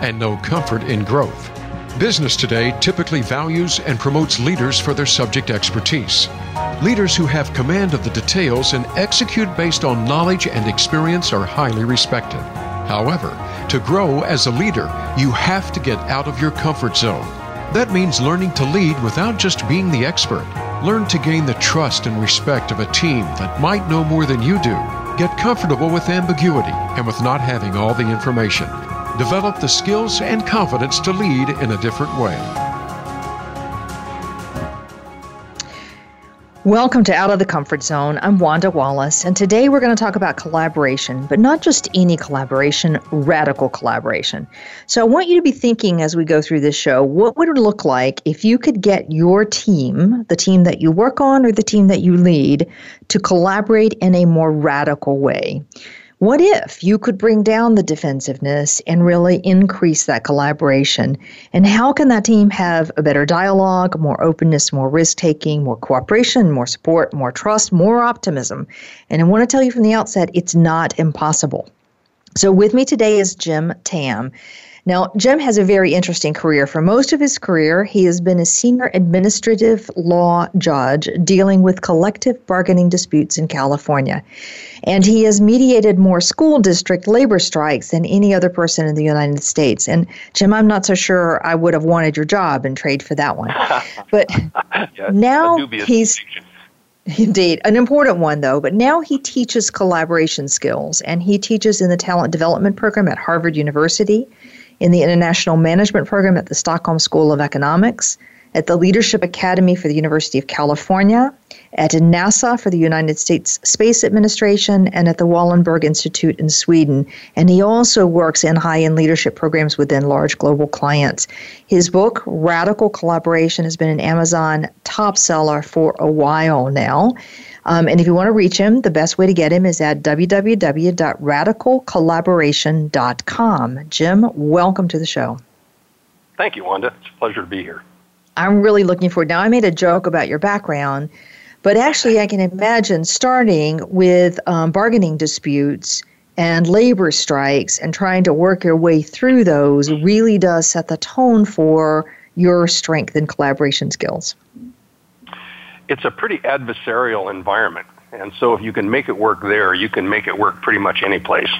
and no comfort in growth. Business today typically values and promotes leaders for their subject expertise. Leaders who have command of the details and execute based on knowledge and experience are highly respected. However, to grow as a leader, you have to get out of your comfort zone. That means learning to lead without just being the expert. Learn to gain the trust and respect of a team that might know more than you do. Get comfortable with ambiguity and with not having all the information. Develop the skills and confidence to lead in a different way. Welcome to Out of the Comfort Zone. I'm Wanda Wallace, and today we're going to talk about collaboration, but not just any collaboration, radical collaboration. So I want you to be thinking as we go through this show what would it look like if you could get your team, the team that you work on or the team that you lead, to collaborate in a more radical way? What if you could bring down the defensiveness and really increase that collaboration? And how can that team have a better dialogue, more openness, more risk taking, more cooperation, more support, more trust, more optimism? And I want to tell you from the outset, it's not impossible. So, with me today is Jim Tamm. Now, Jim has a very interesting career. For most of his career, he has been a senior administrative law judge dealing with collective bargaining disputes in California. And he has mediated more school district labor strikes than any other person in the United States. And Jim, I'm not so sure I would have wanted your job and trade for that one. But yeah, now he's. Indeed, an important one though. But now he teaches collaboration skills and he teaches in the talent development program at Harvard University in the International Management Program at the Stockholm School of Economics, at the Leadership Academy for the University of California, at NASA for the United States Space Administration, and at the Wallenberg Institute in Sweden. And he also works in high end leadership programs within large global clients. His book, Radical Collaboration, has been an Amazon top seller for a while now. Um, and if you want to reach him, the best way to get him is at www.radicalcollaboration.com. Jim, welcome to the show. Thank you, Wanda. It's a pleasure to be here. I'm really looking forward. Now, I made a joke about your background, but actually, I can imagine starting with um, bargaining disputes and labor strikes and trying to work your way through those really does set the tone for your strength and collaboration skills it's a pretty adversarial environment. And so if you can make it work there, you can make it work pretty much any place.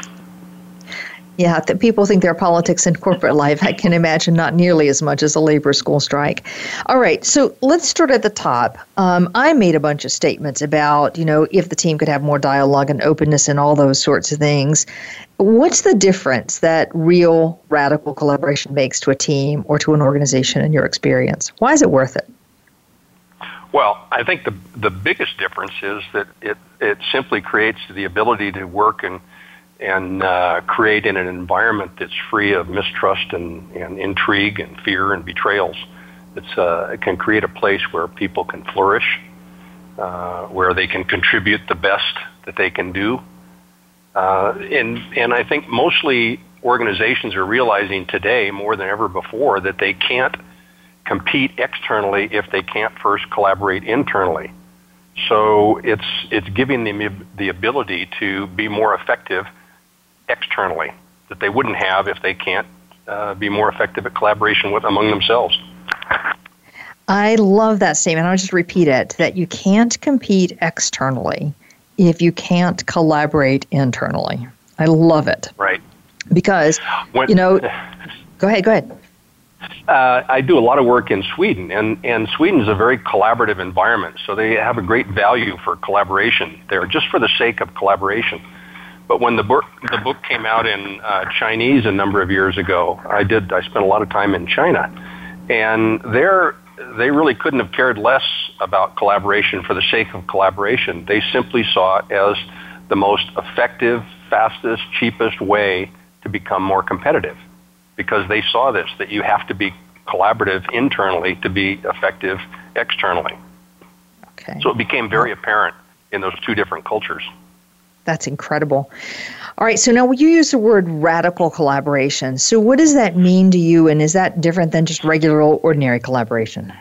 Yeah, that people think their politics in corporate life. I can imagine not nearly as much as a labor school strike. All right, so let's start at the top. Um, I made a bunch of statements about, you know, if the team could have more dialogue and openness and all those sorts of things. What's the difference that real radical collaboration makes to a team or to an organization in your experience? Why is it worth it? Well, I think the the biggest difference is that it it simply creates the ability to work and and uh, create in an environment that's free of mistrust and, and intrigue and fear and betrayals. Uh, it can create a place where people can flourish, uh, where they can contribute the best that they can do. Uh, and and I think mostly organizations are realizing today more than ever before that they can't compete externally if they can't first collaborate internally. So it's it's giving them the ability to be more effective externally that they wouldn't have if they can't uh, be more effective at collaboration with among themselves. I love that statement. I'll just repeat it that you can't compete externally if you can't collaborate internally. I love it. Right. Because, when, you know, go ahead, go ahead uh, I do a lot of work in Sweden, and, and Sweden is a very collaborative environment, so they have a great value for collaboration there, just for the sake of collaboration. But when the book, the book came out in uh, Chinese a number of years ago, I did. I spent a lot of time in China, and there they really couldn't have cared less about collaboration for the sake of collaboration. They simply saw it as the most effective, fastest, cheapest way to become more competitive because they saw this that you have to be collaborative internally to be effective externally. Okay. So it became very apparent in those two different cultures. That's incredible. All right, so now you use the word radical collaboration. So what does that mean to you, and is that different than just regular, ordinary collaboration?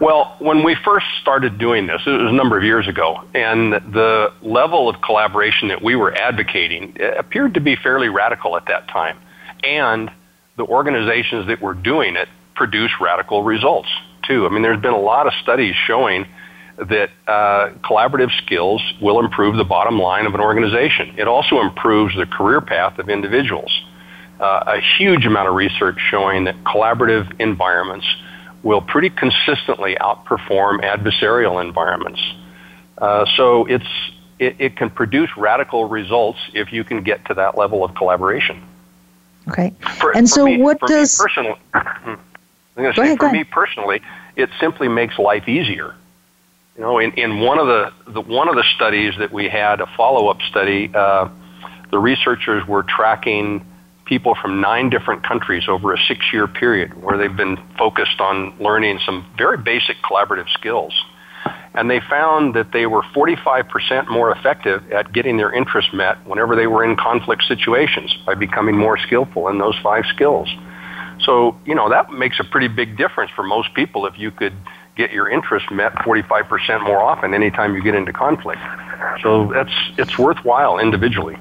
Well, when we first started doing this, it was a number of years ago, and the level of collaboration that we were advocating eh, appeared to be fairly radical at that time. And the organizations that were doing it produce radical results, too. I mean, there's been a lot of studies showing that uh, collaborative skills will improve the bottom line of an organization. It also improves the career path of individuals. Uh, a huge amount of research showing that collaborative environments will pretty consistently outperform adversarial environments. Uh, so it's it, it, can produce radical results if you can get to that level of collaboration. Okay. For, and so, me, what does personally? I'm going to say, ahead, for me personally, it simply makes life easier. You know, in, in one of the, the one of the studies that we had, a follow up study, uh, the researchers were tracking people from nine different countries over a six year period where they've been focused on learning some very basic collaborative skills. And they found that they were 45% more effective at getting their interests met whenever they were in conflict situations by becoming more skillful in those five skills. So, you know, that makes a pretty big difference for most people if you could get your interest met 45% more often anytime you get into conflict. So that's it's worthwhile individually.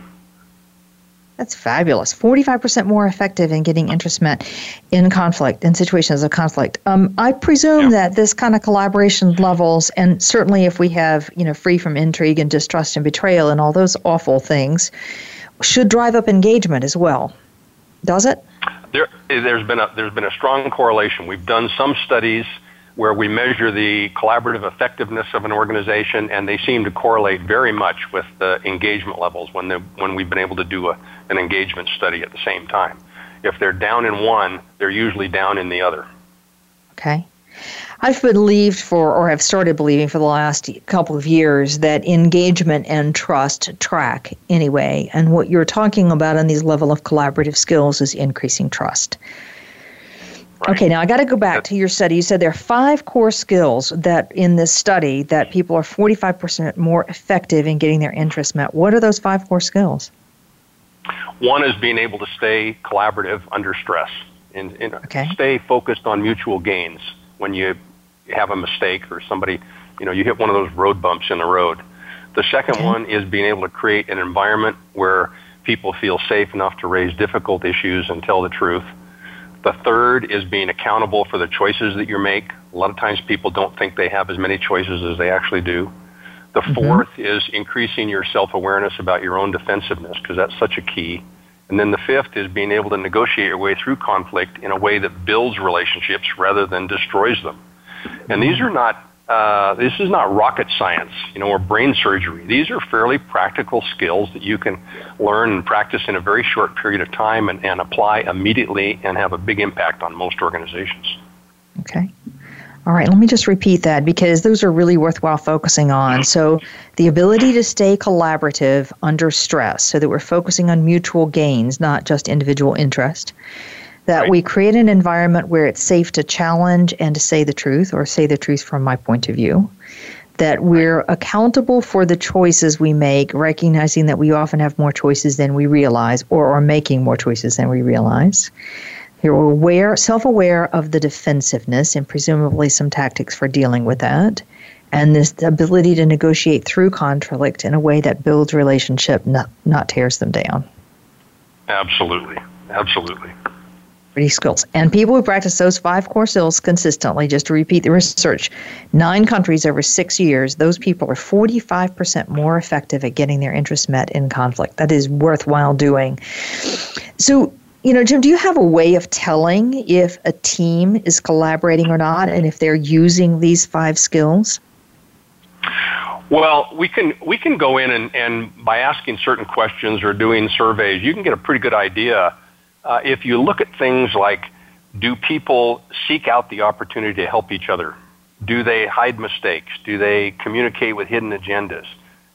That's fabulous. 45% more effective in getting interest met in conflict, in situations of conflict. Um, I presume yeah. that this kind of collaboration levels, and certainly if we have, you know, free from intrigue and distrust and betrayal and all those awful things, should drive up engagement as well. Does it? There, there's been a there's been a strong correlation. We've done some studies where we measure the collaborative effectiveness of an organization, and they seem to correlate very much with the engagement levels when, when we've been able to do a, an engagement study at the same time. If they're down in one, they're usually down in the other. Okay. I've believed for, or have started believing for the last couple of years, that engagement and trust track anyway. And what you're talking about on these level of collaborative skills is increasing trust. Right. Okay, now I got to go back to your study. You said there are five core skills that in this study that people are 45% more effective in getting their interests met. What are those five core skills? One is being able to stay collaborative under stress and, and okay. stay focused on mutual gains when you have a mistake or somebody, you know, you hit one of those road bumps in the road. The second okay. one is being able to create an environment where people feel safe enough to raise difficult issues and tell the truth. The third is being accountable for the choices that you make. A lot of times people don't think they have as many choices as they actually do. The 4th mm-hmm. is increasing your self awareness about your own defensiveness because that's such a key. And then the fifth is being able to negotiate your way through conflict in a way that builds relationships rather than destroys them. And these are not uh, this is not rocket science, you know, or brain surgery. These are fairly practical skills that you can learn and practice in a very short period of time and, and apply immediately and have a big impact on most organizations. Okay. All right, let me just repeat that because those are really worthwhile focusing on. So, the ability to stay collaborative under stress so that we're focusing on mutual gains, not just individual interest that right. we create an environment where it's safe to challenge and to say the truth or say the truth from my point of view that we're accountable for the choices we make recognizing that we often have more choices than we realize or are making more choices than we realize. You're aware self-aware of the defensiveness and presumably some tactics for dealing with that and this ability to negotiate through conflict in a way that builds relationship not, not tears them down. Absolutely. Absolutely pretty skills. And people who practice those five core skills consistently, just to repeat the research, nine countries over six years, those people are 45% more effective at getting their interests met in conflict. That is worthwhile doing. So, you know, Jim, do you have a way of telling if a team is collaborating or not and if they're using these five skills? Well, we can we can go in and, and by asking certain questions or doing surveys, you can get a pretty good idea uh, if you look at things like do people seek out the opportunity to help each other? Do they hide mistakes? Do they communicate with hidden agendas?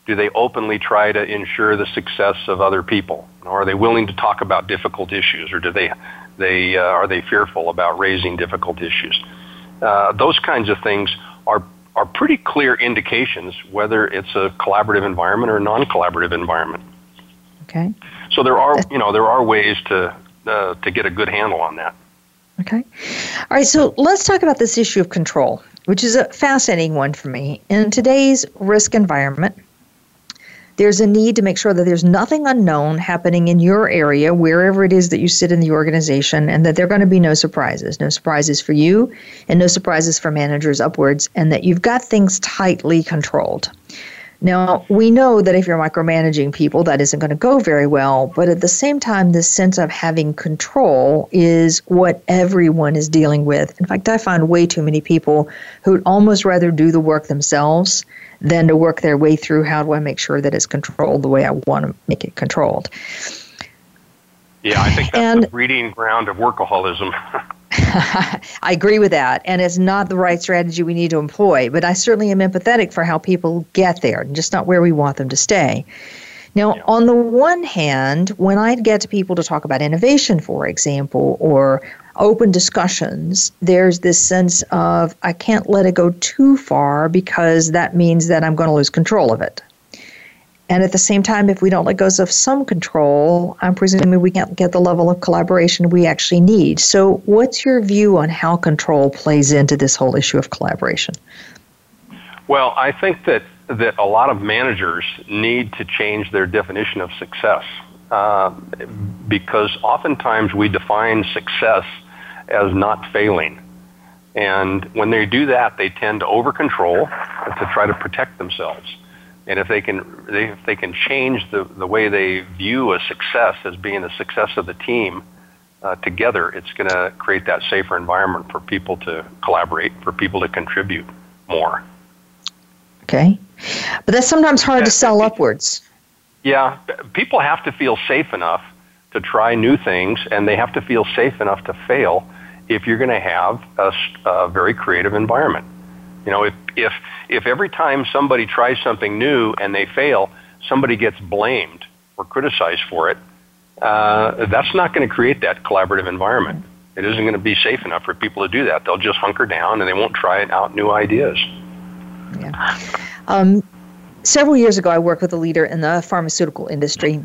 Do they openly try to ensure the success of other people? Or are they willing to talk about difficult issues, or do they, they uh, are they fearful about raising difficult issues? Uh, those kinds of things are are pretty clear indications whether it's a collaborative environment or a non-collaborative environment. Okay. So there are you know there are ways to uh, to get a good handle on that. Okay. All right. So let's talk about this issue of control, which is a fascinating one for me in today's risk environment there's a need to make sure that there's nothing unknown happening in your area, wherever it is that you sit in the organization, and that there are going to be no surprises. No surprises for you, and no surprises for managers upwards, and that you've got things tightly controlled. Now, we know that if you're micromanaging people, that isn't going to go very well, but at the same time, this sense of having control is what everyone is dealing with. In fact, I find way too many people who'd almost rather do the work themselves than to work their way through how do I make sure that it's controlled the way I want to make it controlled. Yeah, I think that's and, the breeding ground of workaholism. I agree with that. And it's not the right strategy we need to employ, but I certainly am empathetic for how people get there, and just not where we want them to stay. Now, yeah. on the one hand, when I get to people to talk about innovation, for example, or open discussions, there's this sense of I can't let it go too far because that means that I'm going to lose control of it. And at the same time, if we don't let go of some control, I'm presuming we can't get the level of collaboration we actually need. So, what's your view on how control plays into this whole issue of collaboration? Well, I think that, that a lot of managers need to change their definition of success uh, because oftentimes we define success as not failing. And when they do that, they tend to over control to try to protect themselves. And if they can, they, if they can change the, the way they view a success as being the success of the team uh, together, it's going to create that safer environment for people to collaborate, for people to contribute more. Okay. But that's sometimes hard to sell upwards. Yeah. People have to feel safe enough to try new things, and they have to feel safe enough to fail if you're going to have a, a very creative environment. You know, if, if, if every time somebody tries something new and they fail, somebody gets blamed or criticized for it, uh, that's not going to create that collaborative environment. It isn't going to be safe enough for people to do that. They'll just hunker down and they won't try out new ideas. Yeah. Um, several years ago, I worked with a leader in the pharmaceutical industry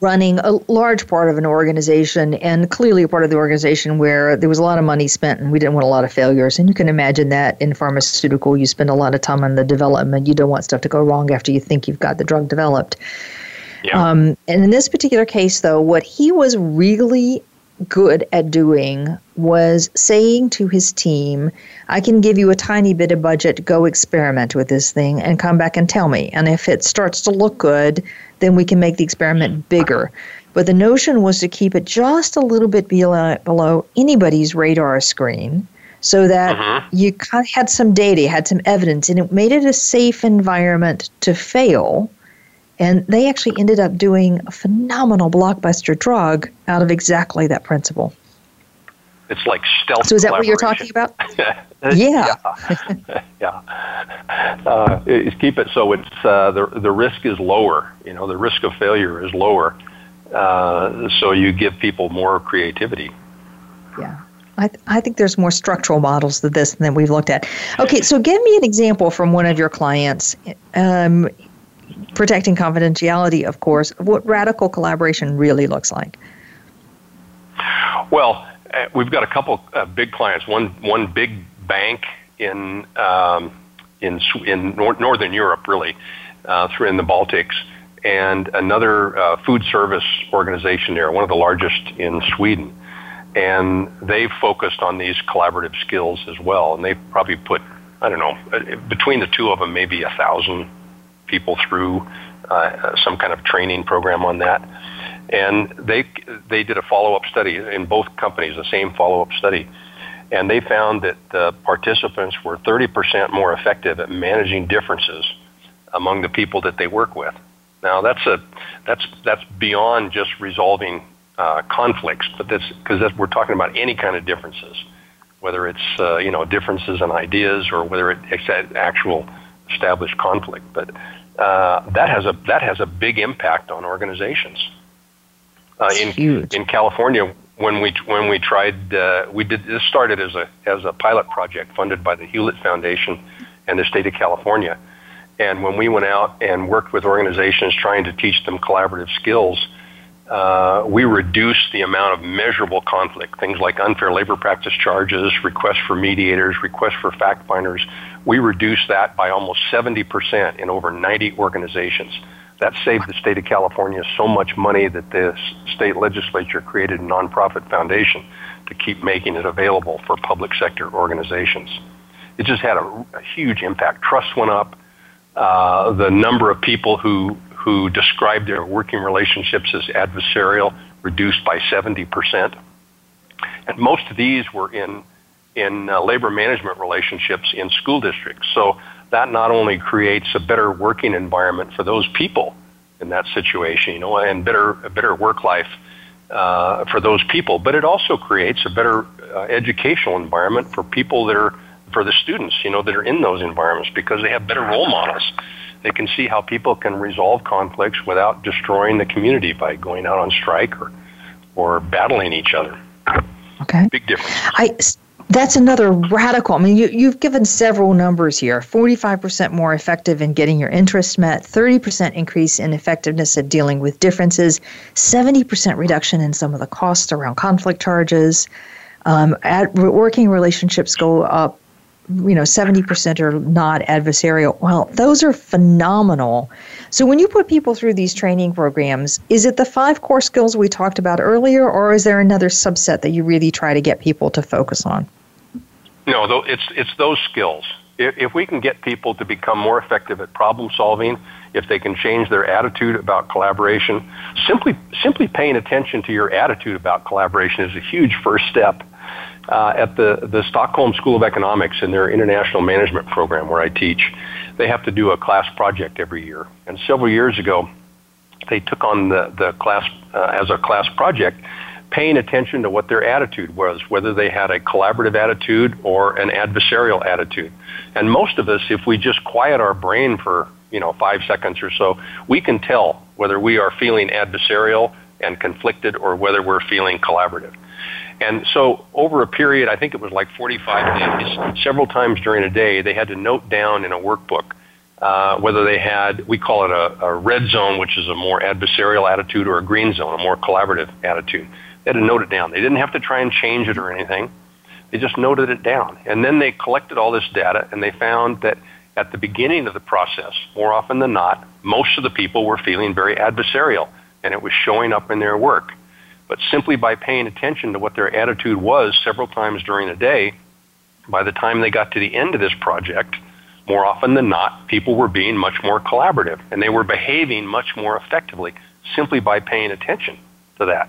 running a large part of an organization and clearly a part of the organization where there was a lot of money spent and we didn't want a lot of failures. And you can imagine that in pharmaceutical, you spend a lot of time on the development. You don't want stuff to go wrong after you think you've got the drug developed. Yeah. Um, and in this particular case, though, what he was really good at doing was saying to his team, I can give you a tiny bit of budget, go experiment with this thing and come back and tell me. And if it starts to look good, then we can make the experiment bigger. But the notion was to keep it just a little bit below, anybody's radar screen so that mm-hmm. you had some data, had some evidence, and it made it a safe environment to fail. And they actually ended up doing a phenomenal blockbuster drug out of exactly that principle. It's like stealth. So is that what you're talking about? yeah. yeah. yeah. Uh, keep it so it's uh, the the risk is lower. You know, the risk of failure is lower. Uh, so you give people more creativity. Yeah. I, th- I think there's more structural models to this than we've looked at. Okay, so give me an example from one of your clients. Um, protecting confidentiality, of course, of what radical collaboration really looks like. Well, uh, we've got a couple uh, big clients. One one big bank in um, in in nor- northern Europe, really, uh, through in the Baltics, and another uh, food service organization there, one of the largest in Sweden. And they've focused on these collaborative skills as well. And they've probably put, I don't know, uh, between the two of them, maybe a thousand people through uh, some kind of training program on that. And they they did a follow up study in both companies, the same follow up study, and they found that the participants were 30% more effective at managing differences among the people that they work with. Now that's a that's that's beyond just resolving uh, conflicts, but that's because we're talking about any kind of differences. whether it's uh, you know differences in ideas or whether it's actual established conflict. But uh, that has a that has a big impact on organizations. Uh, in huge. in California, when we when we tried, uh, we did this started as a as a pilot project funded by the Hewlett Foundation and the state of California. And when we went out and worked with organizations trying to teach them collaborative skills, uh, we reduced the amount of measurable conflict, things like unfair labor practice charges, requests for mediators, requests for fact finders. We reduced that by almost 70% in over 90 organizations. That saved the state of California so much money that the state legislature created a nonprofit foundation to keep making it available for public sector organizations. It just had a, a huge impact. Trust went up. Uh, the number of people who who described their working relationships as adversarial reduced by 70%. And most of these were in, in uh, labor management relationships in school districts. So that not only creates a better working environment for those people in that situation, you know, and better, a better work life uh, for those people, but it also creates a better uh, educational environment for people that are, for the students, you know, that are in those environments because they have better role models they can see how people can resolve conflicts without destroying the community by going out on strike or, or battling each other. Okay. Big difference. I, that's another radical. I mean, you, you've given several numbers here 45% more effective in getting your interests met, 30% increase in effectiveness at dealing with differences, 70% reduction in some of the costs around conflict charges. Um, at, working relationships go up you know 70% are not adversarial. Well those are phenomenal. So when you put people through these training programs is it the five core skills we talked about earlier or is there another subset that you really try to get people to focus on? No it's it's those skills. If, we can get people to become more effective at problem solving if they can change their attitude about collaboration simply simply paying attention to your attitude about collaboration is a huge first step uh, at the, the Stockholm School of Economics in their international management program where I teach, they have to do a class project every year. And several years ago, they took on the, the class uh, as a class project, paying attention to what their attitude was, whether they had a collaborative attitude or an adversarial attitude. And most of us, if we just quiet our brain for you know five seconds or so, we can tell whether we are feeling adversarial and conflicted or whether we're feeling collaborative. And so over a period, I think it was like 45 days, several times during a day, they had to note down in a workbook uh, whether they had, we call it a, a red zone, which is a more adversarial attitude, or a green zone, a more collaborative attitude. They had to note it down. They didn't have to try and change it or anything. They just noted it down. And then they collected all this data and they found that at the beginning of the process, more often than not, most of the people were feeling very adversarial and it was showing up in their work. But simply by paying attention to what their attitude was several times during the day, by the time they got to the end of this project, more often than not, people were being much more collaborative and they were behaving much more effectively simply by paying attention to that.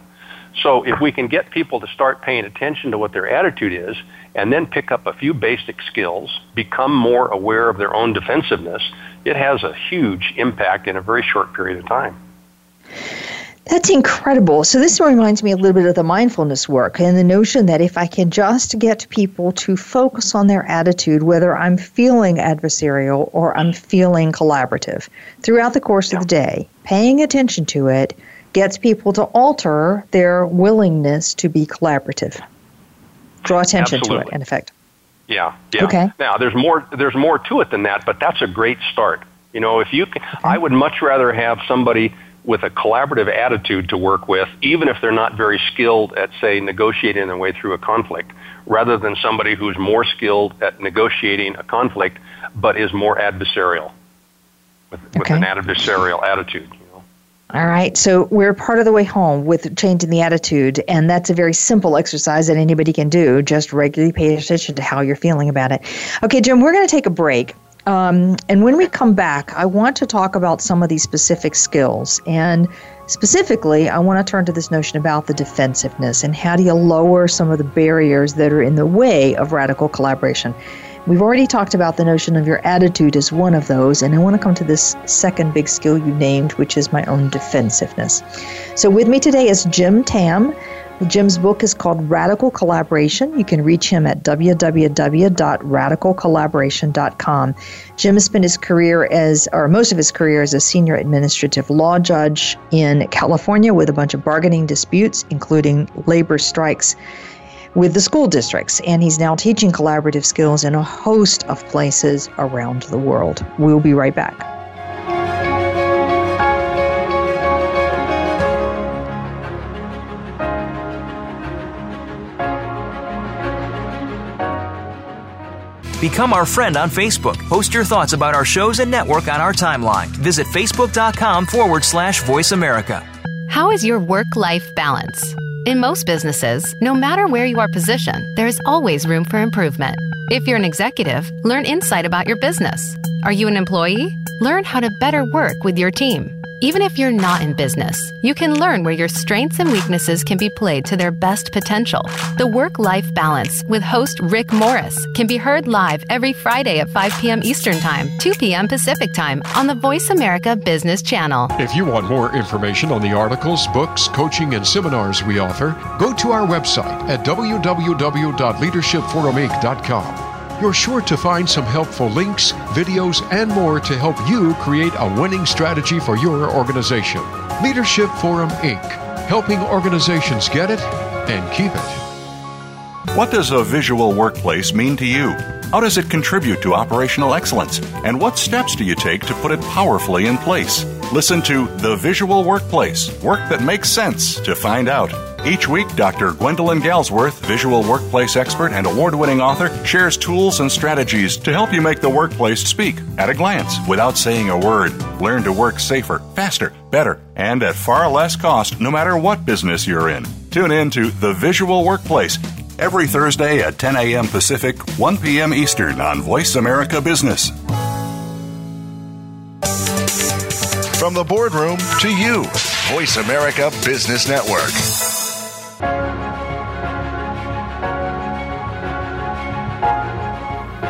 So if we can get people to start paying attention to what their attitude is and then pick up a few basic skills, become more aware of their own defensiveness, it has a huge impact in a very short period of time. That's incredible. So, this reminds me a little bit of the mindfulness work and the notion that if I can just get people to focus on their attitude, whether I'm feeling adversarial or I'm feeling collaborative throughout the course of the day, paying attention to it gets people to alter their willingness to be collaborative. Draw attention Absolutely. to it, in effect. Yeah, yeah. Okay. Now, there's more. There's more to it than that, but that's a great start. You know, if you, can, okay. I would much rather have somebody with a collaborative attitude to work with, even if they're not very skilled at, say, negotiating their way through a conflict, rather than somebody who's more skilled at negotiating a conflict but is more adversarial, with, okay. with an adversarial attitude. All right, so we're part of the way home with changing the attitude, and that's a very simple exercise that anybody can do. Just regularly pay attention to how you're feeling about it. Okay, Jim, we're going to take a break. Um, and when we come back, I want to talk about some of these specific skills. And specifically, I want to turn to this notion about the defensiveness and how do you lower some of the barriers that are in the way of radical collaboration. We've already talked about the notion of your attitude as one of those, and I want to come to this second big skill you named, which is my own defensiveness. So, with me today is Jim Tamm Jim's book is called Radical Collaboration. You can reach him at www.radicalcollaboration.com. Jim has spent his career as, or most of his career as a senior administrative law judge in California with a bunch of bargaining disputes, including labor strikes with the school districts, and he's now teaching collaborative skills in a host of places around the world. We'll be right back. Become our friend on Facebook. Post your thoughts about our shows and network on our timeline. Visit facebook.com forward slash voice America. How is your work life balance? In most businesses, no matter where you are positioned, there is always room for improvement. If you're an executive, learn insight about your business. Are you an employee? Learn how to better work with your team. Even if you're not in business, you can learn where your strengths and weaknesses can be played to their best potential. The Work Life Balance with host Rick Morris can be heard live every Friday at 5 p.m. Eastern Time, 2 p.m. Pacific Time on the Voice America Business Channel. If you want more information on the articles, books, coaching, and seminars we offer, go to our website at www.leadershipforuminc.com. You're sure to find some helpful links, videos, and more to help you create a winning strategy for your organization. Leadership Forum Inc., helping organizations get it and keep it. What does a visual workplace mean to you? How does it contribute to operational excellence? And what steps do you take to put it powerfully in place? Listen to The Visual Workplace Work That Makes Sense to find out. Each week, Dr. Gwendolyn Galsworth, visual workplace expert and award winning author, shares tools and strategies to help you make the workplace speak at a glance without saying a word. Learn to work safer, faster, better, and at far less cost no matter what business you're in. Tune in to The Visual Workplace every Thursday at 10 a.m. Pacific, 1 p.m. Eastern on Voice America Business. From the boardroom to you, Voice America Business Network.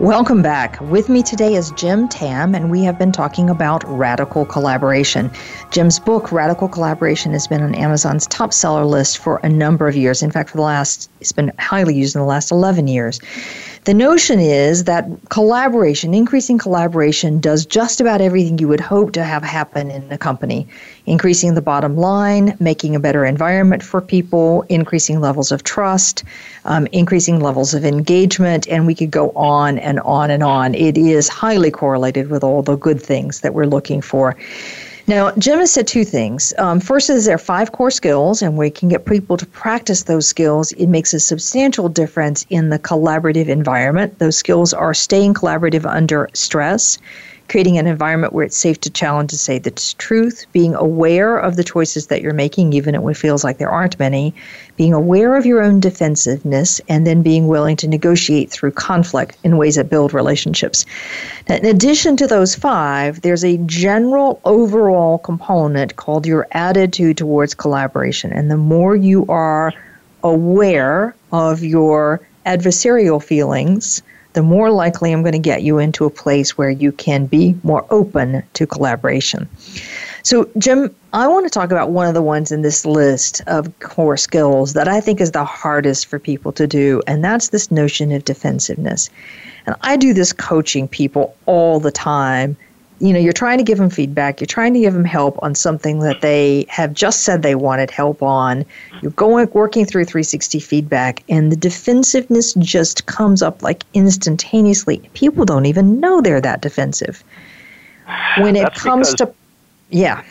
Welcome back. With me today is Jim Tamm, and we have been talking about radical collaboration. Jim's book, Radical Collaboration, has been on Amazon's top seller list for a number of years. In fact, for the last, it's been highly used in the last 11 years. The notion is that collaboration, increasing collaboration, does just about everything you would hope to have happen in a company increasing the bottom line, making a better environment for people, increasing levels of trust, um, increasing levels of engagement, and we could go on and on and on. It is highly correlated with all the good things that we're looking for. Now, Jim has said two things. Um, first is there are five core skills, and we can get people to practice those skills. It makes a substantial difference in the collaborative environment. Those skills are staying collaborative under stress, creating an environment where it's safe to challenge to say the truth, being aware of the choices that you're making, even if it feels like there aren't many, being aware of your own defensiveness, and then being willing to negotiate through conflict in ways that build relationships. Now, in addition to those five, there's a general overall component called your attitude towards collaboration. And the more you are aware of your adversarial feelings, the more likely I'm going to get you into a place where you can be more open to collaboration. So, Jim, I want to talk about one of the ones in this list of core skills that I think is the hardest for people to do, and that's this notion of defensiveness. And I do this coaching people all the time you know, you're trying to give them feedback, you're trying to give them help on something that they have just said they wanted help on. You're going working through 360 feedback and the defensiveness just comes up like instantaneously. People don't even know they're that defensive. When it that's comes because, to yeah.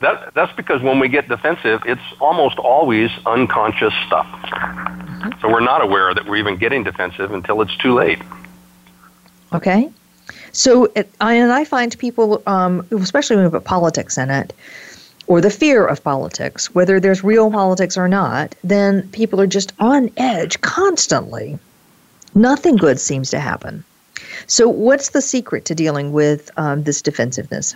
That that's because when we get defensive, it's almost always unconscious stuff. Mm-hmm. So we're not aware that we're even getting defensive until it's too late. Okay. So, it, I, and I find people, um, especially when we put politics in it, or the fear of politics, whether there's real politics or not, then people are just on edge constantly. nothing good seems to happen. So, what's the secret to dealing with um, this defensiveness?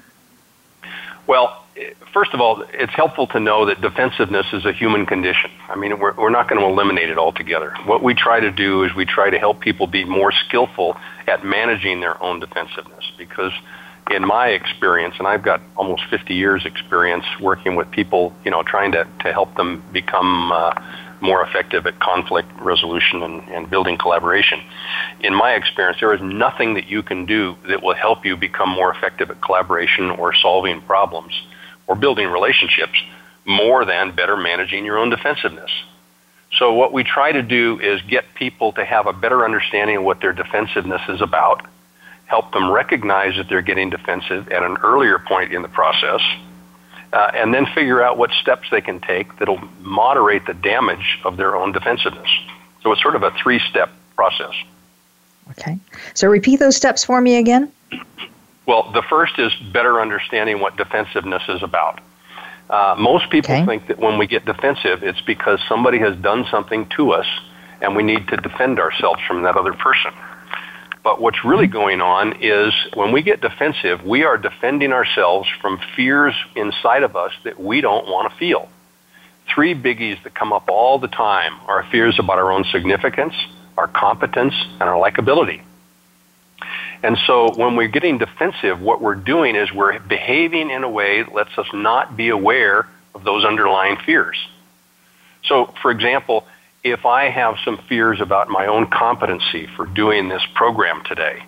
Well, first of all, it's helpful to know that defensiveness is a human condition. I mean, we're, we're not going to eliminate it altogether. What we try to do is we try to help people be more skillful at managing their own defensiveness because in my experience, and I've got almost 50 years experience working with people, you know, trying to, to help them become uh, more effective at conflict resolution and, and building collaboration. In my experience, there is nothing that you can do that will help you become more effective at collaboration or solving problems or building relationships more than better managing your own defensiveness. So what we try to do is get people to have a better understanding of what their defensiveness is about, help them recognize that they're getting defensive at an earlier point in the process, uh, and then figure out what steps they can take that'll moderate the damage of their own defensiveness. So it's sort of a three-step process. Okay. So repeat those steps for me again. Well, the first is better understanding what defensiveness is about. Uh, most people okay. think that when we get defensive, it's because somebody has done something to us and we need to defend ourselves from that other person. But what's really mm-hmm. going on is when we get defensive, we are defending ourselves from fears inside of us that we don't want to feel. Three biggies that come up all the time are fears about our own significance, our competence, and our likability. And so when we're getting defensive, what we're doing is we're behaving in a way that lets us not be aware of those underlying fears. So, for example, if I have some fears about my own competency for doing this program today,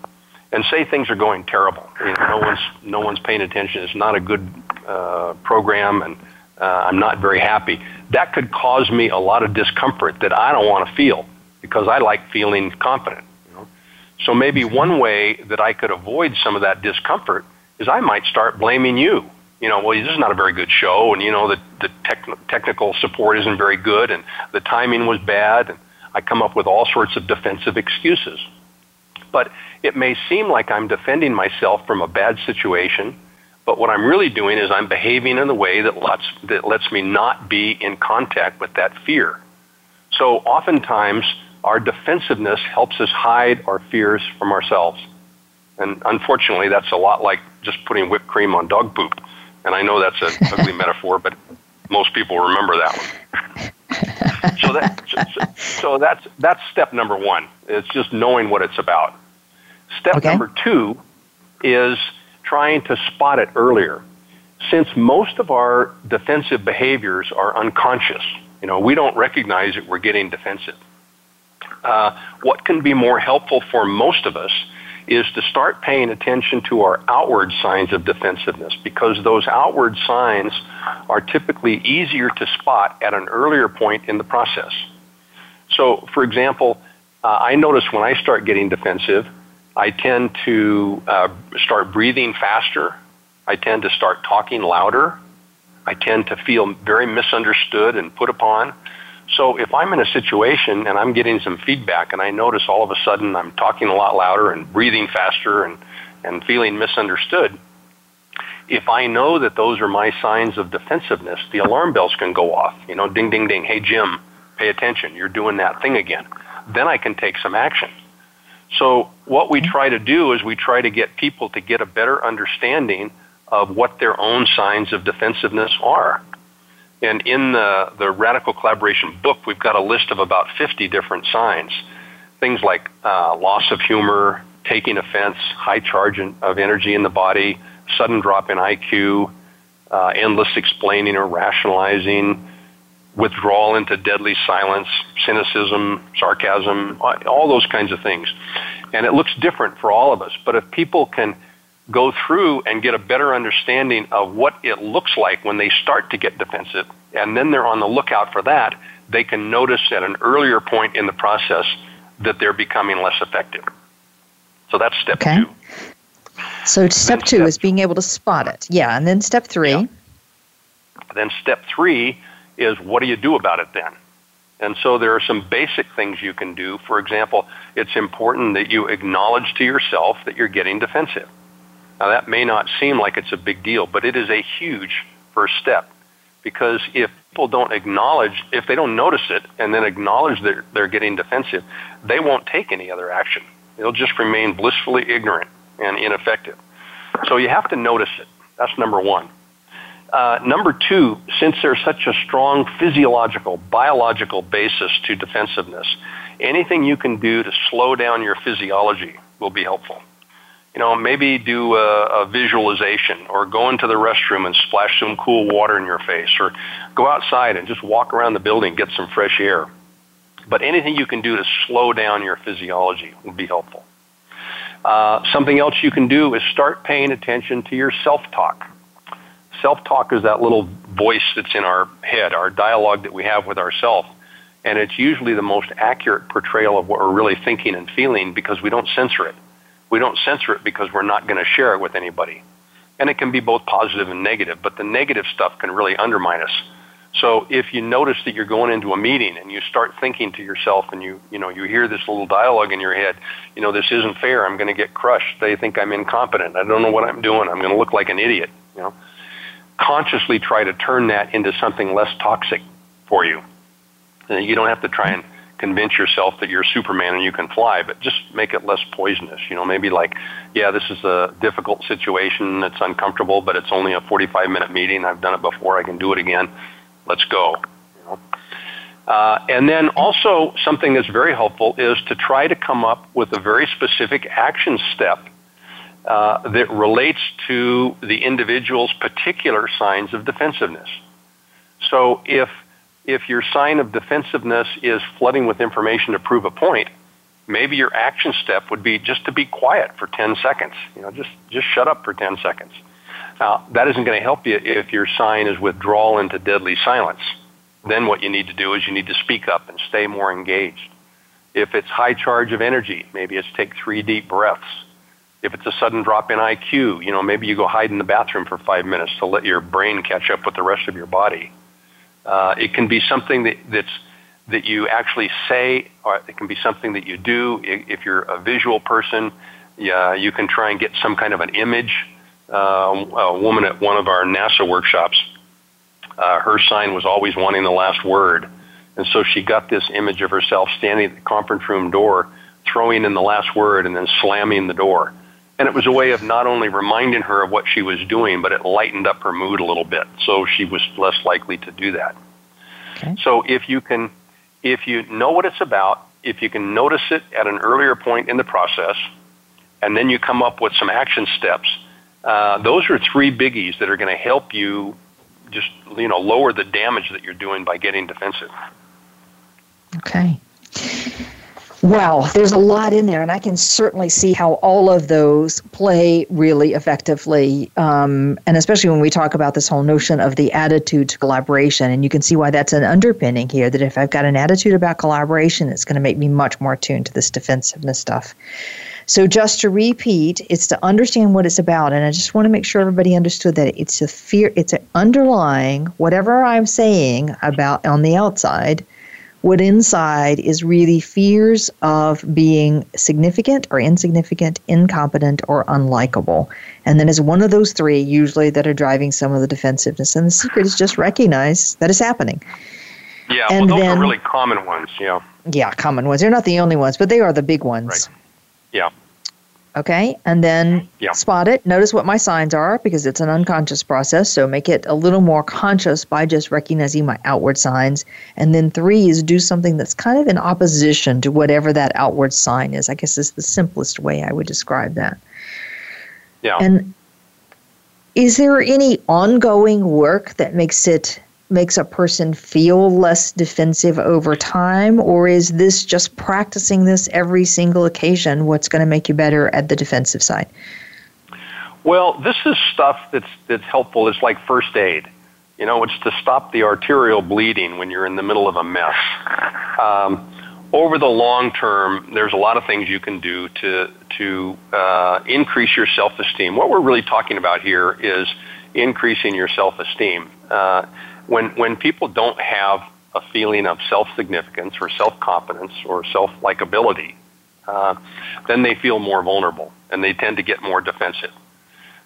and say things are going terrible, you know, no one's no one's paying attention, it's not a good uh, program, and uh, I'm not very happy. That could cause me a lot of discomfort that I don't want to feel because I like feeling confident. So maybe one way that I could avoid some of that discomfort is I might start blaming you. You know, well, this is not a very good show, and you know the the tech, technical support isn't very good, and the timing was bad, and I come up with all sorts of defensive excuses. But it may seem like I'm defending myself from a bad situation, but what I'm really doing is I'm behaving in a way that lets that lets me not be in contact with that fear. So oftentimes our defensiveness helps us hide our fears from ourselves. And unfortunately, that's a lot like just putting whipped cream on dog poop. And I know that's an ugly metaphor, but most people remember that one. so that so, so that's that's step number one. It's just knowing what it's about. Step okay. number two is trying to spot it earlier. Since most of our defensive behaviors are unconscious, you know, we don't recognize that we're getting defensive uh, what can be more helpful for most of us is to start paying attention to our outward signs of defensiveness because those outward signs are typically easier to spot at an earlier point in the process. So, for example, uh, I notice when I start getting defensive, I tend to uh, start breathing faster. I tend to start talking louder. I tend to feel very misunderstood and put upon. So if I'm in a situation and I'm getting some feedback and I notice all of a sudden I'm talking a lot louder and breathing faster and, and feeling misunderstood, if I know that those are my signs of defensiveness, the alarm bells can go off. You know, ding, ding, ding. Hey, Jim, pay attention. You're doing that thing again. Then I can take some action. So what we try to do is we try to get people to get a better understanding of what their own signs of defensiveness are. And in the, the Radical Collaboration book, we've got a list of about 50 different signs. Things like uh, loss of humor, taking offense, high charge in, of energy in the body, sudden drop in IQ, uh, endless explaining or rationalizing, withdrawal into deadly silence, cynicism, sarcasm, all those kinds of things. And it looks different for all of us. But if people can go through and get a better understanding of what it looks like when they start to get defensive, and then they're on the lookout for that, they can notice at an earlier point in the process that they're becoming less effective. So that's step okay. two. So step two step is being able to spot it. Yeah, and then step three. Yeah. Then step three is what do you do about it then? And so there are some basic things you can do. For example, it's important that you acknowledge to yourself that you're getting defensive. Now, that may not seem like it's a big deal, but it is a huge first step Because if people don't acknowledge, if they don't notice it and then acknowledge that they're getting defensive, they won't take any other action. They'll just remain blissfully ignorant and ineffective. So you have to notice it. That's number one. Uh, number two, since there's such a strong physiological, biological basis to defensiveness, anything you can do to slow down your physiology will be helpful. You know, maybe do a, a visualization or go into the restroom and splash some cool water in your face or go outside and just walk around the building, get some fresh air. But anything you can do to slow down your physiology will be helpful. Uh, something else you can do is start paying attention to your self-talk. Self-talk is that little voice that's in our head, our dialogue that we have with ourselves. And it's usually the most accurate portrayal of what we're really thinking and feeling because we don't censor it. We don't censor it because we're not going to share it with anybody. And it can be both positive and negative, but the negative stuff can really undermine us. So if you notice that you're going into a meeting and you start thinking to yourself and you, you know, you hear this little dialogue in your head, you know, this isn't fair. I'm going to get crushed. They think I'm incompetent. I don't know what I'm doing. I'm going to look like an idiot, you know. Consciously try to turn that into something less toxic for you. You don't have to try and convince yourself that you're Superman and you can fly, but just make it less poisonous. You know, maybe like, yeah, this is a difficult situation. It's uncomfortable, but it's only a 45 minute meeting. I've done it before. I can do it again let's go. You know? uh, and then also something that's very helpful is to try to come up with a very specific action step uh, that relates to the individual's particular signs of defensiveness. So if if your sign of defensiveness is flooding with information to prove a point, maybe your action step would be just to be quiet for 10 seconds. You know, just just shut up for 10 seconds. Now, that isn't going to help you if your sign is withdrawal into deadly silence. Then what you need to do is you need to speak up and stay more engaged. If it's high charge of energy, maybe it's take three deep breaths. If it's a sudden drop in IQ, you know, maybe you go hide in the bathroom for five minutes to let your brain catch up with the rest of your body. Uh, it can be something that, that's that you actually say, or it can be something that you do. If you're a visual person, yeah, you can try and get some kind of an image uh, a woman at one of our NASA workshops. Uh, her sign was always wanting the last word. And so she got this image of herself standing at the conference room door, throwing in the last word, and then slamming the door. And it was a way of not only reminding her of what she was doing, but it lightened up her mood a little bit. So she was less likely to do that. Okay. So if you can, if you know what it's about, if you can notice it at an earlier point in the process, and then you come up with some action steps, uh, those are three biggies that are going to help you just you know lower the damage that you're doing by getting defensive. Okay. Well, there's a lot in there, and I can certainly see how all of those play really effectively. Um, and especially when we talk about this whole notion of the attitude to collaboration, and you can see why that's an underpinning here that if I've got an attitude about collaboration, it's going to make me much more tuned to this defensiveness stuff. So just to repeat, it's to understand what it's about, and I just want to make sure everybody understood that it's a fear. It's an underlying whatever I'm saying about on the outside. What inside is really fears of being significant or insignificant, incompetent or unlikable. And then is one of those three usually that are driving some of the defensiveness. And the secret is just recognize that it's happening. Yeah, and well, those then, are really common ones, yeah. Yeah, common ones. They're not the only ones, but they are the big ones. Right. Yeah. Okay, and then yeah. spot it. Notice what my signs are because it's an unconscious process. So make it a little more conscious by just recognizing my outward signs. And then three is do something that's kind of in opposition to whatever that outward sign is. I guess is the simplest way I would describe that. Yeah. And is there any ongoing work that makes it makes a person feel less defensive over time, or is this just practicing this every single occasion what's going to make you better at the defensive side? Well, this is stuff that's that's helpful. It's like first aid. You know, it's to stop the arterial bleeding when you're in the middle of a mess. Um, over the long term, there's a lot of things you can do to to uh, increase your self esteem. What we're really talking about here is increasing your self esteem. Uh, when when people don't have a feeling of self significance or self confidence or self likability, uh, then they feel more vulnerable and they tend to get more defensive.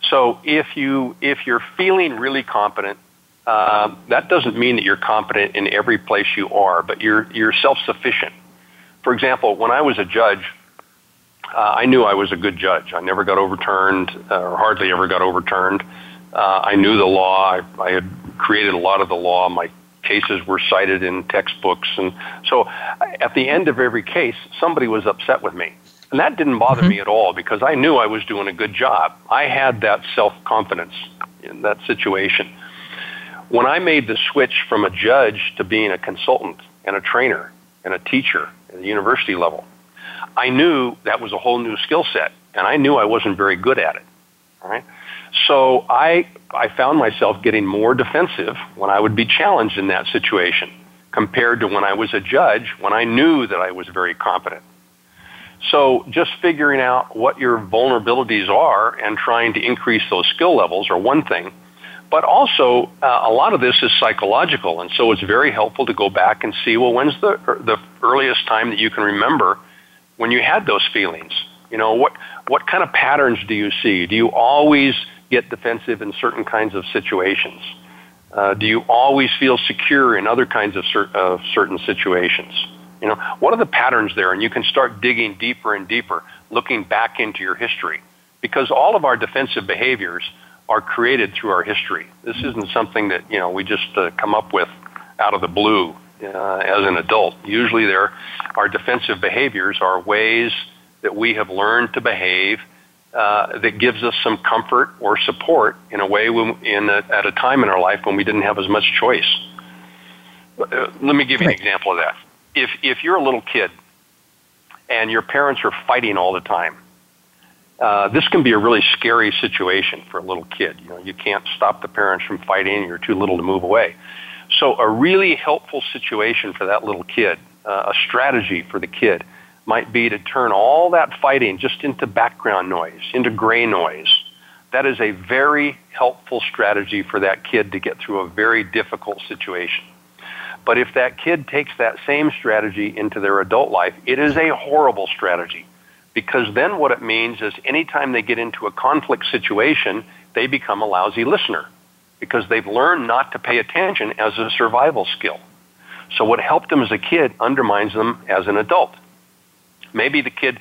So if you if you're feeling really competent uh, that doesn't mean that you're competent in every place you are, but you're, you're self sufficient. For example, when I was a judge, uh, I knew I was a good judge. I never got overturned, uh, or hardly ever got overturned. Uh, I knew the law. I, I had created a lot of the law. My cases were cited in textbooks. And so at the end of every case, somebody was upset with me. And that didn't bother mm-hmm. me at all because I knew I was doing a good job. I had that self confidence in that situation. When I made the switch from a judge to being a consultant and a trainer and a teacher at the university level, I knew that was a whole new skill set, and I knew I wasn't very good at it. All right? So I, I found myself getting more defensive when I would be challenged in that situation compared to when I was a judge when I knew that I was very competent. So just figuring out what your vulnerabilities are and trying to increase those skill levels are one thing. But also, uh, a lot of this is psychological, and so it's very helpful to go back and see, well, when's the, the earliest time that you can remember when you had those feelings? You know, what, what kind of patterns do you see? Do you always get defensive in certain kinds of situations? Uh, do you always feel secure in other kinds of cer- uh, certain situations? You know, what are the patterns there? And you can start digging deeper and deeper, looking back into your history, because all of our defensive behaviors are created through our history. This isn't something that you know we just uh, come up with out of the blue uh, as an adult. Usually, there, our defensive behaviors are ways that we have learned to behave uh, that gives us some comfort or support in a way when, in a, at a time in our life when we didn't have as much choice. Uh, let me give you an example of that. If if you're a little kid and your parents are fighting all the time, uh, this can be a really scary situation for a little kid. You know, you can't stop the parents from fighting; you're too little to move away. So, a really helpful situation for that little kid, uh, a strategy for the kid, might be to turn all that fighting just into background noise, into gray noise. That is a very helpful strategy for that kid to get through a very difficult situation. But if that kid takes that same strategy into their adult life, it is a horrible strategy. Because then what it means is anytime they get into a conflict situation, they become a lousy listener because they've learned not to pay attention as a survival skill. So what helped them as a kid undermines them as an adult. Maybe the kid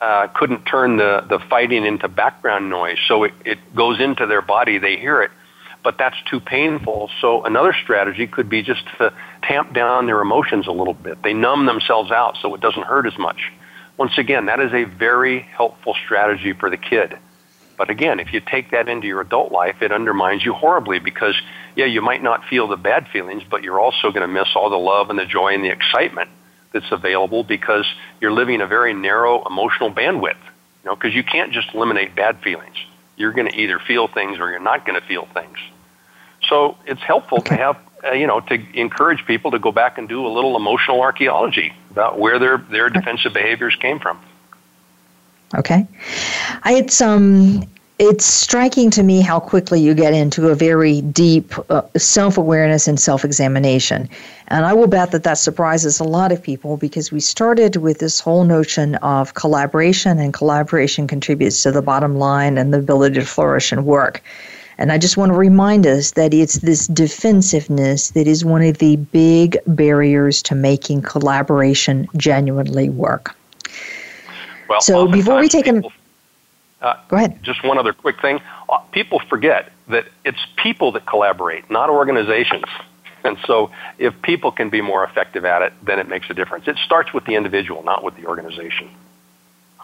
uh, couldn't turn the, the fighting into background noise, so it, it goes into their body, they hear it, but that's too painful. So another strategy could be just to tamp down their emotions a little bit. They numb themselves out so it doesn't hurt as much. Once again, that is a very helpful strategy for the kid. But again, if you take that into your adult life, it undermines you horribly because, yeah, you might not feel the bad feelings, but you're also going to miss all the love and the joy and the excitement that's available because you're living a very narrow emotional bandwidth. You know, because you can't just eliminate bad feelings. You're going to either feel things or you're not going to feel things. So it's helpful okay. to have, uh, you know, to encourage people to go back and do a little emotional archaeology about where their their defensive behaviors came from. Okay, I, it's um it's striking to me how quickly you get into a very deep uh, self awareness and self examination. And I will bet that that surprises a lot of people because we started with this whole notion of collaboration, and collaboration contributes to the bottom line and the ability to flourish and work. And I just want to remind us that it's this defensiveness that is one of the big barriers to making collaboration genuinely work. Well, so before we take a uh, Go ahead. Just one other quick thing. Uh, people forget that it's people that collaborate, not organizations. And so if people can be more effective at it, then it makes a difference. It starts with the individual, not with the organization.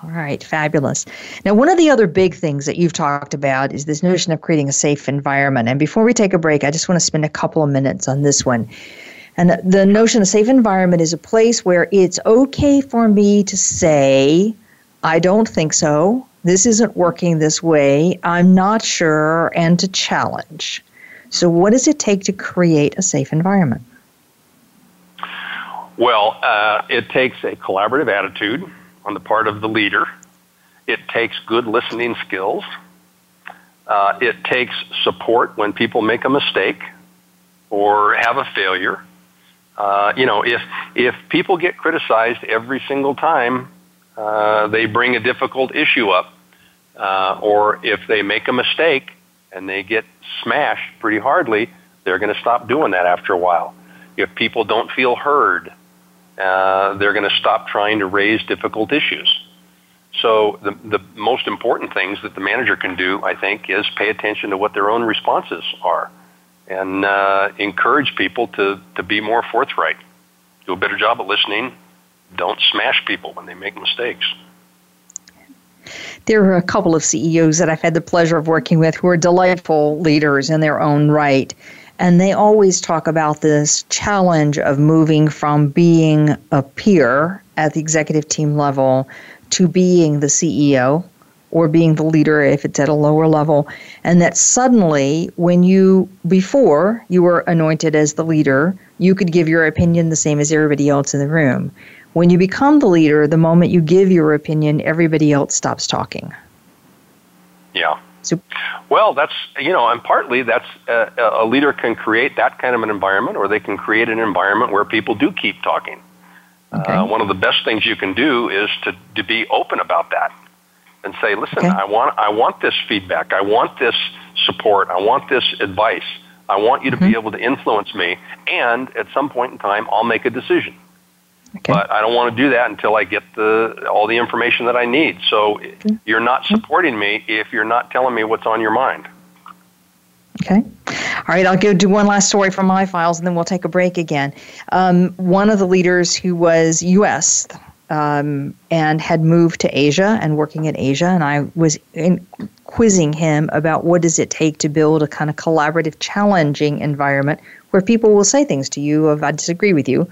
All right, fabulous. Now, one of the other big things that you've talked about is this notion of creating a safe environment. And before we take a break, I just want to spend a couple of minutes on this one. And the notion of safe environment is a place where it's okay for me to say, I don't think so, this isn't working this way, I'm not sure, and to challenge. So, what does it take to create a safe environment? Well, uh, it takes a collaborative attitude on the part of the leader. It takes good listening skills. Uh, it takes support when people make a mistake or have a failure. Uh, you know, if if people get criticized every single time uh, they bring a difficult issue up, uh, or if they make a mistake and they get smashed pretty hardly, they're going to stop doing that after a while. If people don't feel heard, uh, they're going to stop trying to raise difficult issues. So the the most important things that the manager can do, I think, is pay attention to what their own responses are, and uh, encourage people to to be more forthright. Do a better job at listening. Don't smash people when they make mistakes. There are a couple of CEOs that I've had the pleasure of working with who are delightful leaders in their own right. And they always talk about this challenge of moving from being a peer at the executive team level to being the CEO or being the leader if it's at a lower level. And that suddenly, when you, before you were anointed as the leader, you could give your opinion the same as everybody else in the room. When you become the leader, the moment you give your opinion, everybody else stops talking. Yeah. So, well, that's you know, and partly that's uh, a leader can create that kind of an environment, or they can create an environment where people do keep talking. Okay. Uh, one of the best things you can do is to, to be open about that and say, listen, okay. I want I want this feedback, I want this support, I want this advice, I want you to mm-hmm. be able to influence me, and at some point in time, I'll make a decision. Okay. But I don't want to do that until I get the all the information that I need. So okay. you're not supporting me if you're not telling me what's on your mind. Okay. All right, I'll go do one last story from my files and then we'll take a break again. Um, one of the leaders who was U.S. Um, and had moved to Asia and working in Asia, and I was in, quizzing him about what does it take to build a kind of collaborative, challenging environment where people will say things to you if I disagree with you,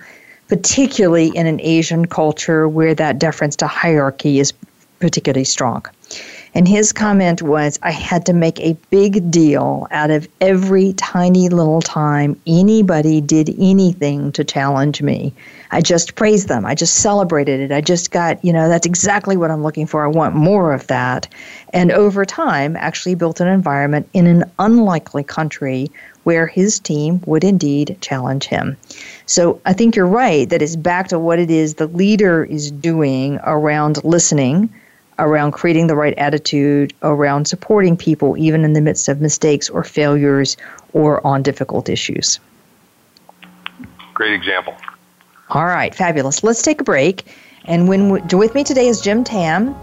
particularly in an Asian culture where that deference to hierarchy is particularly strong. And his comment was I had to make a big deal out of every tiny little time anybody did anything to challenge me. I just praised them. I just celebrated it. I just got, you know, that's exactly what I'm looking for. I want more of that. And over time, actually built an environment in an unlikely country where his team would indeed challenge him. So I think you're right that it's back to what it is the leader is doing around listening around creating the right attitude, around supporting people even in the midst of mistakes or failures or on difficult issues. Great example. All right, fabulous. Let's take a break. And when with me today is Jim Tamm.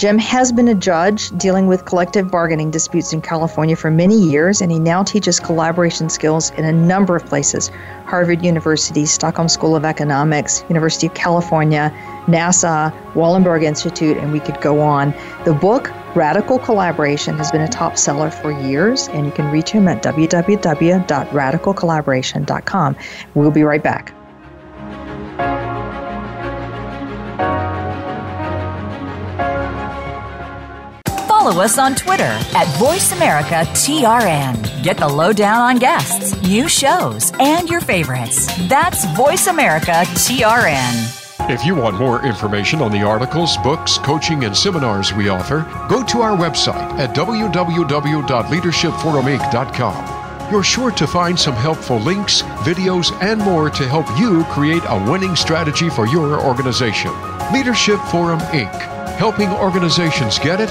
Jim has been a judge dealing with collective bargaining disputes in California for many years, and he now teaches collaboration skills in a number of places Harvard University, Stockholm School of Economics, University of California, NASA, Wallenberg Institute, and we could go on. The book, Radical Collaboration, has been a top seller for years, and you can reach him at www.radicalcollaboration.com. We'll be right back. Follow us on Twitter at VoiceAmericaTRN. Get the lowdown on guests, new shows, and your favorites. That's VoiceAmericaTRN. If you want more information on the articles, books, coaching, and seminars we offer, go to our website at www.leadershipforuminc.com. You're sure to find some helpful links, videos, and more to help you create a winning strategy for your organization. Leadership Forum Inc., helping organizations get it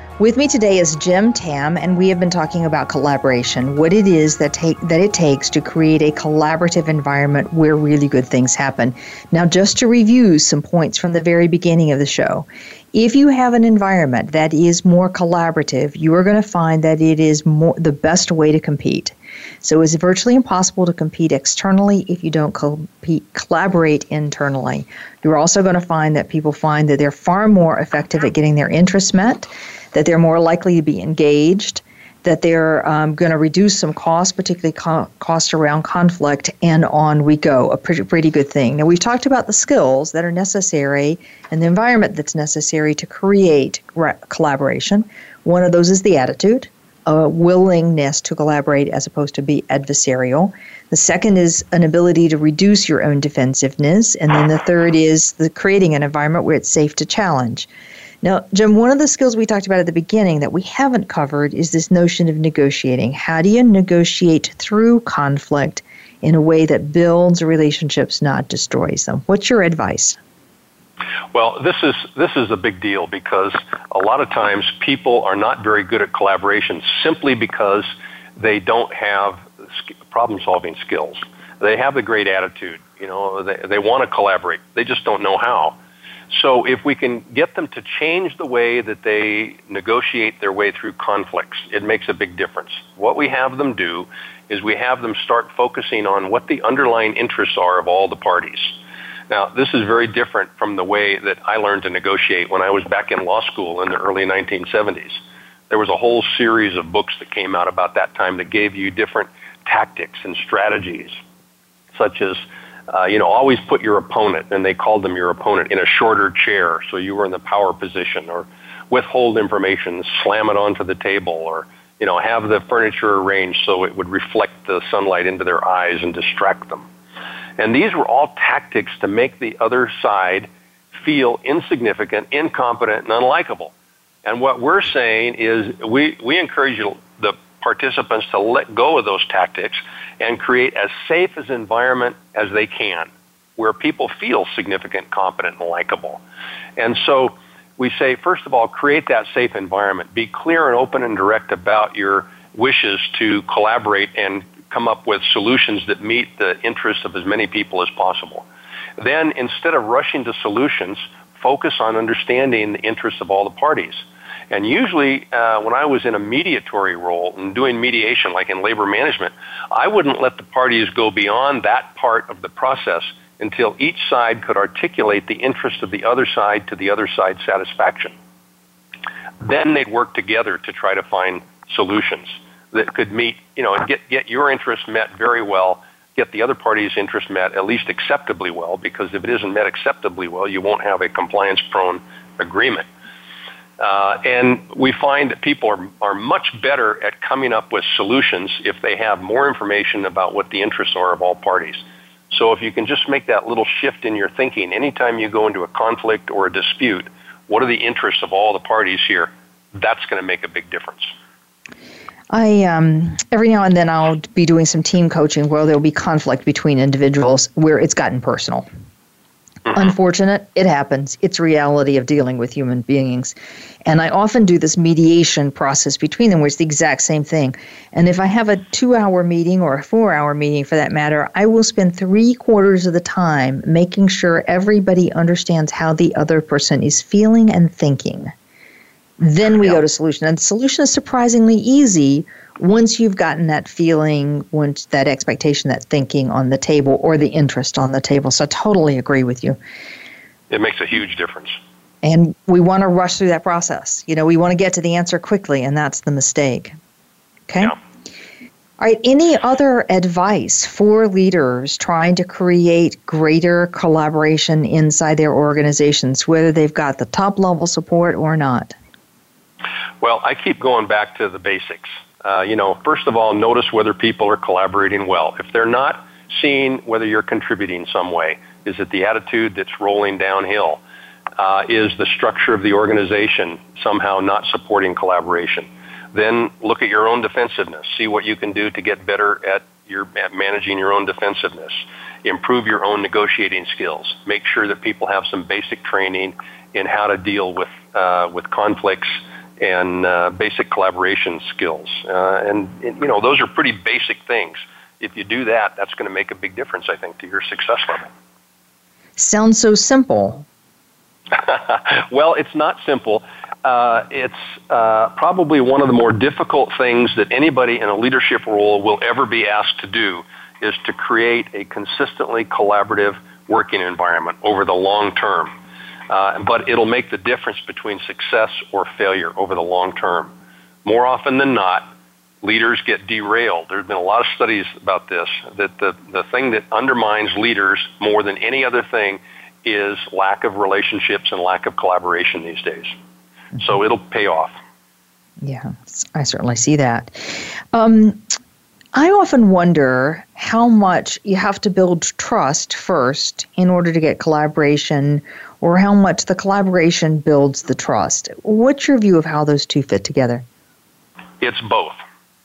With me today is Jim Tamm, and we have been talking about collaboration, what it is that take that it takes to create a collaborative environment where really good things happen. Now, just to review some points from the very beginning of the show, if you have an environment that is more collaborative, you are going to find that it is more the best way to compete. So it's virtually impossible to compete externally if you don't compete, collaborate internally. You're also going to find that people find that they're far more effective at getting their interests met that they're more likely to be engaged, that they're um, going to reduce some costs, particularly co- costs around conflict, and on we go. A pretty, pretty good thing. Now, we've talked about the skills that are necessary and the environment that's necessary to create re- collaboration. One of those is the attitude, a willingness to collaborate as opposed to be adversarial. The second is an ability to reduce your own defensiveness. And then the third is the creating an environment where it's safe to challenge. Now, Jim, one of the skills we talked about at the beginning that we haven't covered is this notion of negotiating. How do you negotiate through conflict in a way that builds relationships, not destroys them? What's your advice? Well, this is this is a big deal because a lot of times people are not very good at collaboration simply because they don't have problem-solving skills. They have a great attitude, you know, they, they want to collaborate. They just don't know how. So if we can get them to change the way that they negotiate their way through conflicts, it makes a big difference. What we have them do is we have them start focusing on what the underlying interests are of all the parties. Now, this is very different from the way that I learned to negotiate when I was back in law school in the early 1970s. There was a whole series of books that came out about that time that gave you different tactics and strategies, such as uh, you know, always put your opponent, and they called them your opponent, in a shorter chair so you were in the power position, or withhold information, slam it onto the table, or you know, have the furniture arranged so it would reflect the sunlight into their eyes and distract them. And these were all tactics to make the other side feel insignificant, incompetent, and unlikable. And what we're saying is we, we encourage the participants to let go of those tactics and create as safe an environment as they can where people feel significant, competent, and likable. And so we say, first of all, create that safe environment. Be clear and open and direct about your wishes to collaborate and come up with solutions that meet the interests of as many people as possible. Then, instead of rushing to solutions, focus on understanding the interests of all the parties. And usually, uh, when I was in a mediatory role and doing mediation, like in labor management, I wouldn't let the parties go beyond that part of the process until each side could articulate the interest of the other side to the other side's satisfaction. Then they'd work together to try to find solutions that could meet, you know, and get, get your interest met very well, get the other party's interest met at least acceptably well, because if it isn't met acceptably well, you won't have a compliance prone agreement. Uh, and we find that people are, are much better at coming up with solutions if they have more information about what the interests are of all parties. So if you can just make that little shift in your thinking, anytime you go into a conflict or a dispute, what are the interests of all the parties here? That's going to make a big difference. I um, every now and then I'll be doing some team coaching where there'll be conflict between individuals where it's gotten personal. Unfortunate, it happens. It's reality of dealing with human beings. And I often do this mediation process between them where it's the exact same thing. And if I have a two hour meeting or a four hour meeting for that matter, I will spend three quarters of the time making sure everybody understands how the other person is feeling and thinking. Then we go to solution. And solution is surprisingly easy once you've gotten that feeling, once that expectation, that thinking on the table or the interest on the table. So I totally agree with you. It makes a huge difference. And we want to rush through that process. You know, we want to get to the answer quickly, and that's the mistake. Okay? Yeah. All right, any other advice for leaders trying to create greater collaboration inside their organizations, whether they've got the top level support or not? Well, I keep going back to the basics. Uh, you know, first of all, notice whether people are collaborating well. If they're not, seeing whether you're contributing some way. Is it the attitude that's rolling downhill? Uh, is the structure of the organization somehow not supporting collaboration? Then look at your own defensiveness. See what you can do to get better at your at managing your own defensiveness. Improve your own negotiating skills. Make sure that people have some basic training in how to deal with uh, with conflicts and uh, basic collaboration skills. Uh, and, and, you know, those are pretty basic things. If you do that, that's going to make a big difference, I think, to your success level. Sounds so simple. well, it's not simple. Uh, it's uh, probably one of the more difficult things that anybody in a leadership role will ever be asked to do is to create a consistently collaborative working environment over the long term. Uh, but it'll make the difference between success or failure over the long term. More often than not, leaders get derailed. There have been a lot of studies about this, that the, the thing that undermines leaders more than any other thing is lack of relationships and lack of collaboration these days. So it'll pay off. Yeah, I certainly see that. Um, I often wonder how much you have to build trust first in order to get collaboration, or how much the collaboration builds the trust. What's your view of how those two fit together? It's both.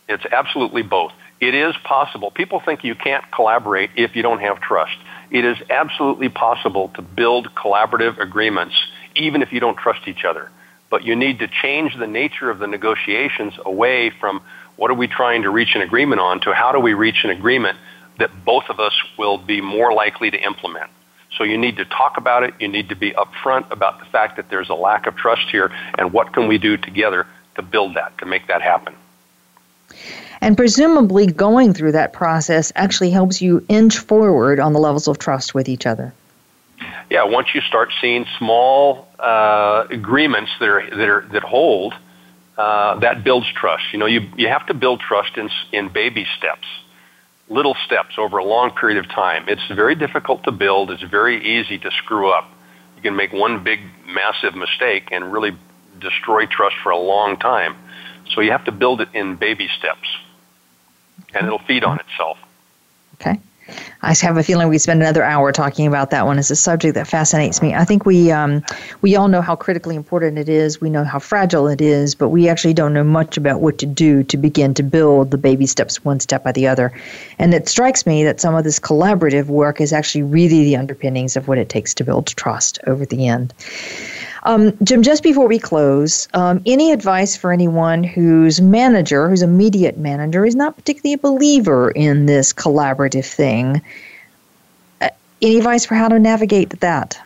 It's absolutely both. It is possible. People think you can't collaborate if you don't have trust. It is absolutely possible to build collaborative agreements even if you don't trust each other. But you need to change the nature of the negotiations away from what are we trying to reach an agreement on to how do we reach an agreement that both of us will be more likely to implement. So you need to talk about it. You need to be upfront about the fact that there's a lack of trust here and what can we do together to build that, to make that happen. And presumably, going through that process actually helps you inch forward on the levels of trust with each other. Yeah, once you start seeing small uh, agreements that are that are that hold, uh, that builds trust. You know, you you have to build trust in in baby steps, little steps over a long period of time. It's very difficult to build. It's very easy to screw up. You can make one big massive mistake and really destroy trust for a long time. So you have to build it in baby steps and it'll feed on itself. Okay. I have a feeling we spend another hour talking about that one. It's a subject that fascinates me. I think we um, we all know how critically important it is. We know how fragile it is, but we actually don't know much about what to do to begin to build the baby steps one step by the other. And it strikes me that some of this collaborative work is actually really the underpinnings of what it takes to build trust over the end. Um, Jim, just before we close, um, any advice for anyone whose manager, whose immediate manager, is not particularly a believer in this collaborative thing? Uh, any advice for how to navigate that?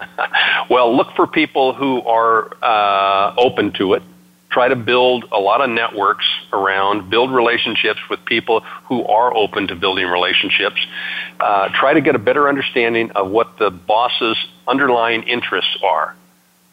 well, look for people who are uh, open to it. Try to build a lot of networks around, build relationships with people who are open to building relationships. Uh, try to get a better understanding of what the boss's underlying interests are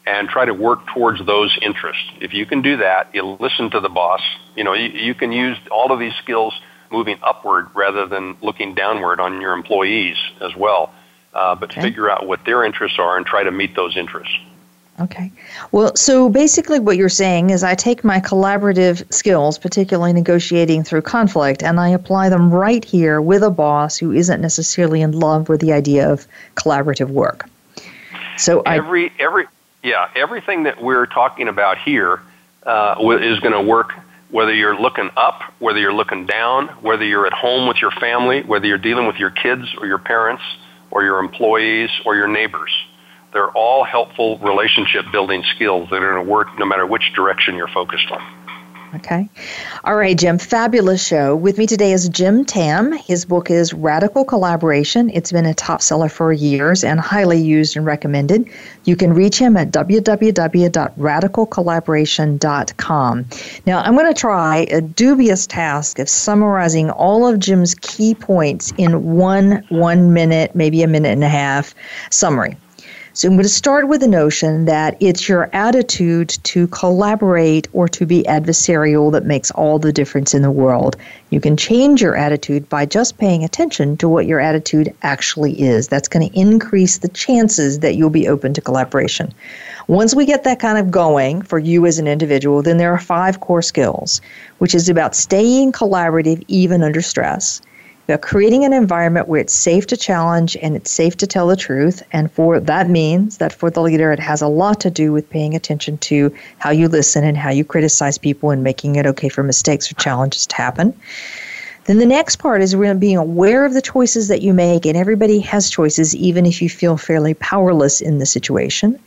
and try to work towards those interests. If you can do that, you listen to the boss. You know, you, you can use all of these skills moving upward rather than looking downward on your employees as well. Uh, but okay. figure out what their interests are and try to meet those interests. Okay. Well, so basically, what you're saying is I take my collaborative skills, particularly negotiating through conflict, and I apply them right here with a boss who isn't necessarily in love with the idea of collaborative work. So every I, every yeah, everything that we're talking about here uh, is going to work whether you're looking up, whether you're looking down, whether you're at home with your family, whether you're dealing with your kids or your parents or your employees or your neighbors. They're all helpful relationship building skills that are going to work no matter which direction you're focused on. Okay. All right, Jim. Fabulous show. With me today is Jim Tamm. His book is Radical Collaboration. It's been a top seller for years and highly used and recommended. You can reach him at www.radicalcollaboration.com. Now, I'm going to try a dubious task of summarizing all of Jim's key points in one one minute, maybe a minute and a half summary. So I'm going to start with the notion that it's your attitude to collaborate or to be adversarial that makes all the difference in the world. You can change your attitude by just paying attention to what your attitude actually is. That's going to increase the chances that you'll be open to collaboration. Once we get that kind of going for you as an individual, then there are five core skills, which is about staying collaborative even under stress about creating an environment where it's safe to challenge and it's safe to tell the truth. And for that means that for the leader, it has a lot to do with paying attention to how you listen and how you criticize people and making it okay for mistakes or challenges to happen. Then the next part is being aware of the choices that you make, and everybody has choices, even if you feel fairly powerless in the situation.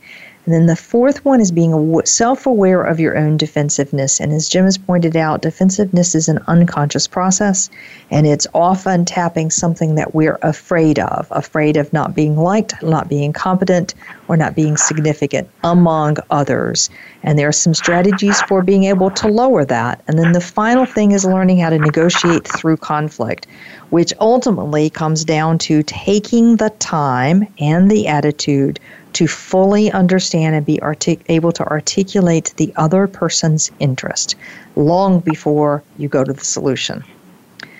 And then the fourth one is being self aware of your own defensiveness. And as Jim has pointed out, defensiveness is an unconscious process, and it's often tapping something that we're afraid of afraid of not being liked, not being competent, or not being significant, among others. And there are some strategies for being able to lower that. And then the final thing is learning how to negotiate through conflict, which ultimately comes down to taking the time and the attitude to fully understand and be artic- able to articulate the other person's interest long before you go to the solution.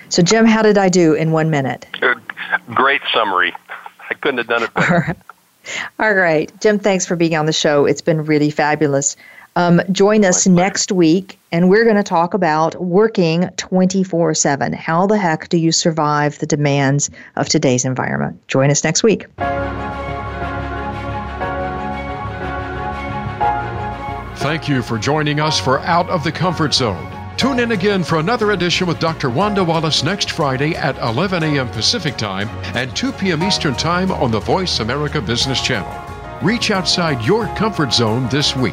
So, Jim, how did I do in one minute? Great summary. I couldn't have done it better. All right. All right. Jim, thanks for being on the show. It's been really fabulous. Um, join us next week, and we're going to talk about working 24 7. How the heck do you survive the demands of today's environment? Join us next week. Thank you for joining us for Out of the Comfort Zone. Tune in again for another edition with Dr. Wanda Wallace next Friday at 11 a.m. Pacific Time and 2 p.m. Eastern Time on the Voice America Business Channel. Reach outside your comfort zone this week.